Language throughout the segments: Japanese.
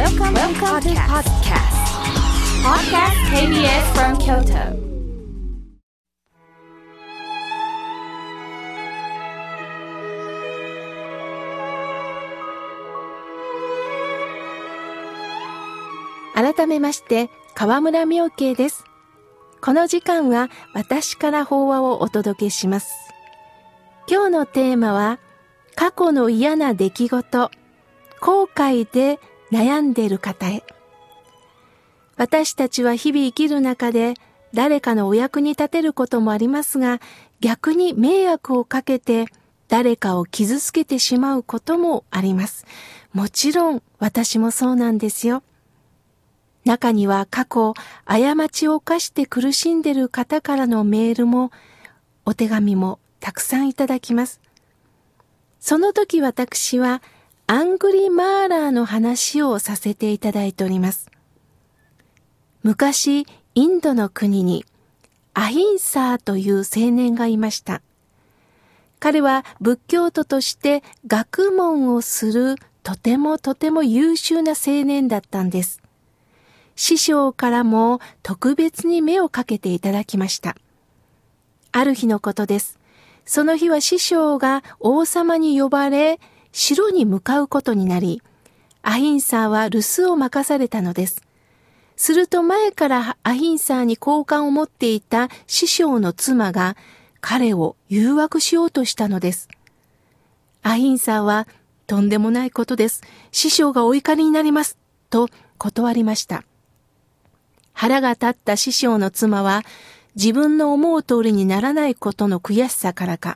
Welcome, Welcome to podcast. Podcast KBS from Kyoto. 改めまして河村明慶ですこの時間は私から法話をお届けします今日のテーマは過去の嫌な出来事後悔で悩んでいる方へ私たちは日々生きる中で誰かのお役に立てることもありますが逆に迷惑をかけて誰かを傷つけてしまうこともあります。もちろん私もそうなんですよ。中には過去、過ちを犯して苦しんでる方からのメールも、お手紙もたくさんいただきます。その時私は、アングリマーラーの話をさせていただいております。昔、インドの国に、アヒンサーという青年がいました。彼は仏教徒として学問をするとてもとても優秀な青年だったんです。師匠からも特別に目をかけていただきました。ある日のことです。その日は師匠が王様に呼ばれ、城に向かうことになり、アヒンサーは留守を任されたのです。すると前からアヒンサーに好感を持っていた師匠の妻が彼を誘惑しようとしたのです。アヒンサーはとんでもないことです。師匠がお怒りになります。と断りました。腹が立った師匠の妻は自分の思う通りにならないことの悔しさからか、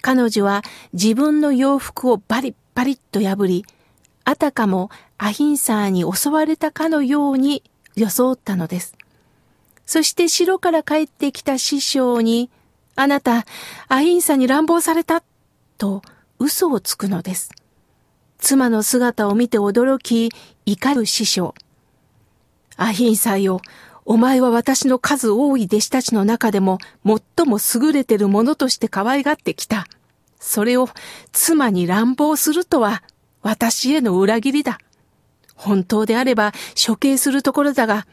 彼女は自分の洋服をバリッバリッと破り、あたかもアヒンサーに襲われたかのように装ったのです。そして城から帰ってきた師匠に、あなた、アヒンサーに乱暴された、と嘘をつくのです。妻の姿を見て驚き、怒る師匠。アヒンサーよ、お前は私の数多い弟子たちの中でも最も優れてるものとして可愛がってきた。それを妻に乱暴するとは私への裏切りだ。本当であれば処刑するところだが、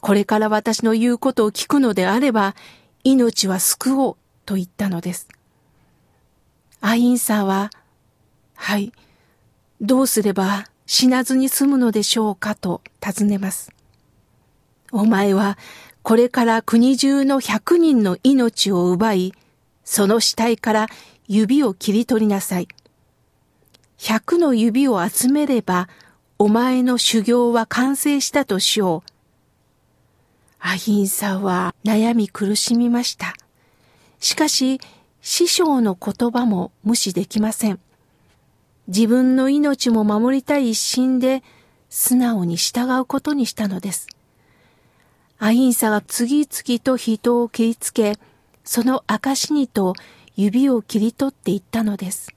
これから私の言うことを聞くのであれば、命は救おうと言ったのです。アインサーは、はい、どうすれば死なずに済むのでしょうかと尋ねます。お前はこれから国中の百人の命を奪い、その死体から指を切り取りなさい。百の指を集めれば、お前の修行は完成したとしよう。アヒンサは悩み苦しみました。しかし、師匠の言葉も無視できません。自分の命も守りたい一心で素直に従うことにしたのです。アヒンサが次々と人を切りつけ、その証にと指を切り取っていったのです。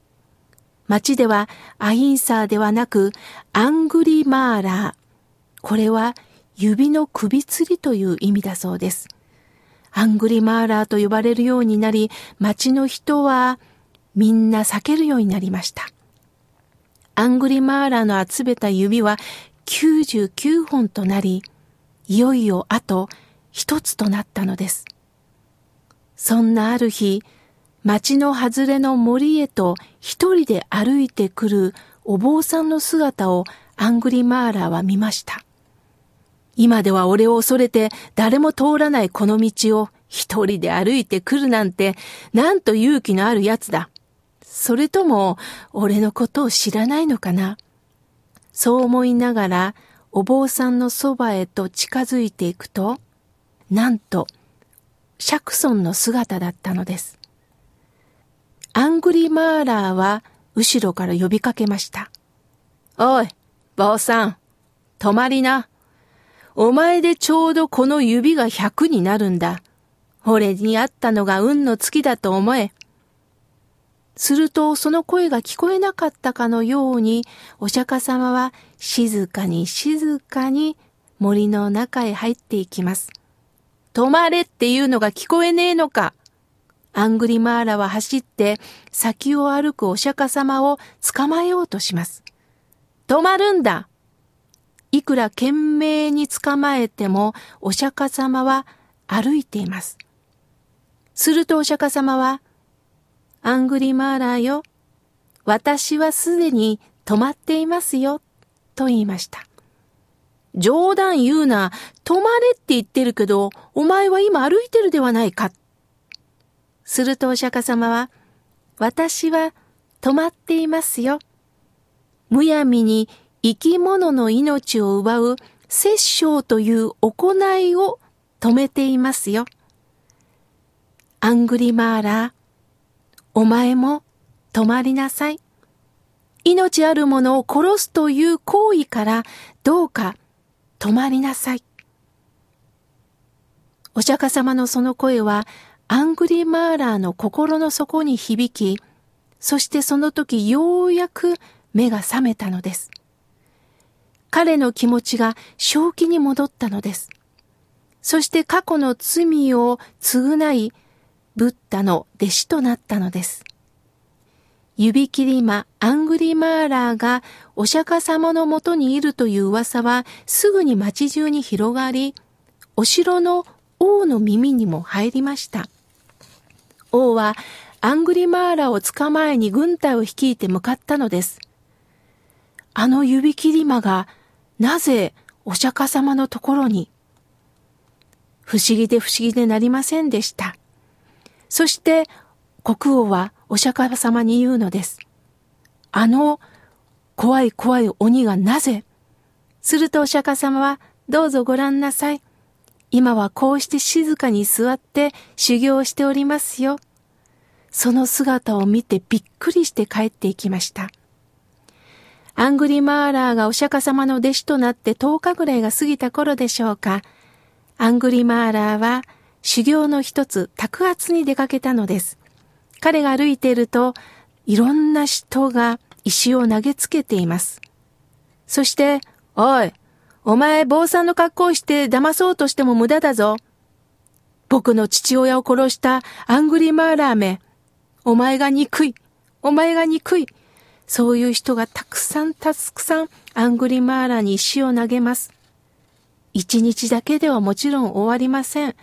町ではアヒンサーではなくアングリマーラー。これは指の首吊りという意味だそうです。アングリマーラーと呼ばれるようになり、町の人はみんな避けるようになりました。アングリマーラーの集めた指は99本となり、いよいよあと一つとなったのです。そんなある日、町の外れの森へと一人で歩いてくるお坊さんの姿をアングリマーラーは見ました。今では俺を恐れて誰も通らないこの道を一人で歩いてくるなんて、なんと勇気のあるやつだ。それとも、俺のことを知らないのかな。そう思いながら、お坊さんのそばへと近づいていくと、なんと、シャクソンの姿だったのです。アングリマーラーは後ろから呼びかけました。おい、坊さん、止まりな。お前でちょうどこの指が100になるんだ。俺に会ったのが運の月だと思え。するとその声が聞こえなかったかのように、お釈迦様は静かに静かに森の中へ入っていきます。止まれっていうのが聞こえねえのか。アングリマーラは走って先を歩くお釈迦様を捕まえようとします。止まるんだいくら懸命に捕まえてもお釈迦様は歩いています。するとお釈迦様は、アングリマーラーよ、私はすでに止まっていますよ、と言いました。冗談言うな、止まれって言ってるけど、お前は今歩いてるではないか。するとお釈迦様は、私は止まっていますよ。むやみに生き物の命を奪う殺生という行いを止めていますよ。アングリマーラー、お前も止まりなさい。命あるものを殺すという行為からどうか止まりなさい。お釈迦様のその声はアングリーマーラーの心の底に響き、そしてその時ようやく目が覚めたのです。彼の気持ちが正気に戻ったのです。そして過去の罪を償い、ブッダの弟子となったのです。指切り魔アングリマーラーがお釈迦様のもとにいるという噂はすぐに町中に広がり、お城の王の耳にも入りました。王はアングリマーラを捕まえに軍隊を率いて向かったのです。あの指切り魔がなぜお釈迦様のところに？不思議で不思議でなりませんでした。そして国王はお釈迦様に言うのです。あの怖い怖い鬼がなぜ？するとお釈迦様はどうぞご覧なさい。今はこうして静かに座って修行しておりますよ。その姿を見てびっくりして帰っていきました。アングリマーラーがお釈迦様の弟子となって10日ぐらいが過ぎた頃でしょうか。アングリマーラーは修行の一つ、卓圧に出かけたのです。彼が歩いていると、いろんな人が石を投げつけています。そして、おい、お前坊さんの格好をして騙そうとしても無駄だぞ。僕の父親を殺したアングリマーラーめ。お前が憎い。お前が憎い。そういう人がたくさんたくさんアングリマーラーに石を投げます。一日だけではもちろん終わりません。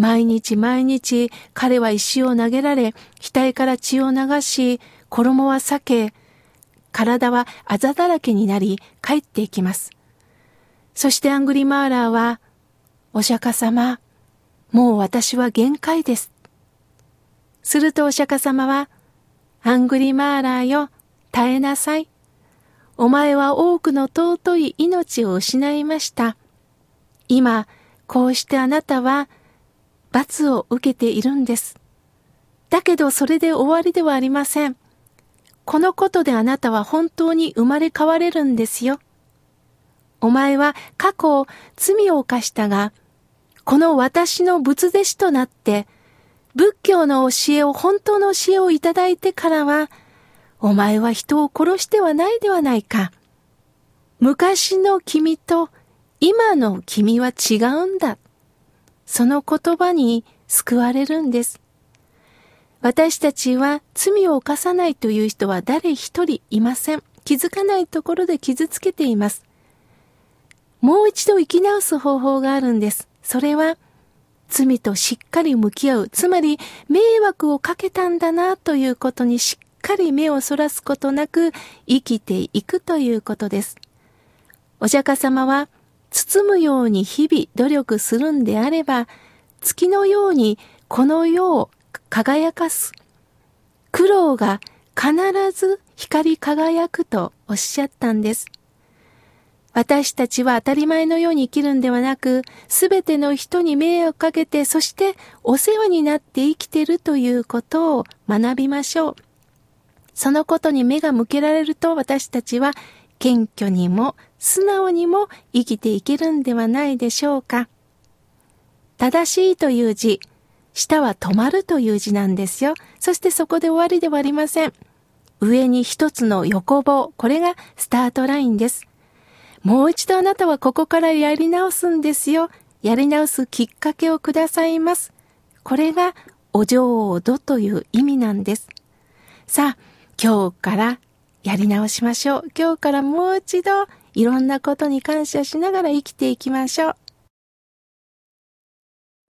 毎日毎日彼は石を投げられ、額から血を流し、衣は裂け、体はあざだらけになり帰っていきます。そしてアングリマーラーは、お釈迦様、もう私は限界です。するとお釈迦様は、アングリマーラーよ、耐えなさい。お前は多くの尊い命を失いました。今、こうしてあなたは罰を受けているんです。だけどそれで終わりではありません。このことであなたは本当に生まれ変われるんですよ。お前は過去罪を犯したが、この私の仏弟子となって、仏教の教えを本当の教えをいただいてからは、お前は人を殺してはないではないか。昔の君と今の君は違うんだ。その言葉に救われるんです。私たちは罪を犯さないという人は誰一人いません。気づかないところで傷つけています。もう一度生き直す方法があるんです。それは、罪としっかり向き合う。つまり、迷惑をかけたんだなということにしっかり目をそらすことなく生きていくということです。お釈迦様は、包むように日々努力するんであれば、月のようにこの世を輝かす。苦労が必ず光り輝くとおっしゃったんです。私たちは当たり前のように生きるんではなく、すべての人に迷惑かけて、そしてお世話になって生きているということを学びましょう。そのことに目が向けられると私たちは謙虚にも素直にも生きていけるんではないでしょうか。正しいという字、下は止まるという字なんですよ。そしてそこで終わりではありません。上に一つの横棒、これがスタートラインです。もう一度あなたはここからやり直すんですよ。やり直すきっかけをくださいます。これがお浄土という意味なんです。さあ、今日からやり直しましょう。今日からもう一度いろんなことに感謝しながら生きていきましょう。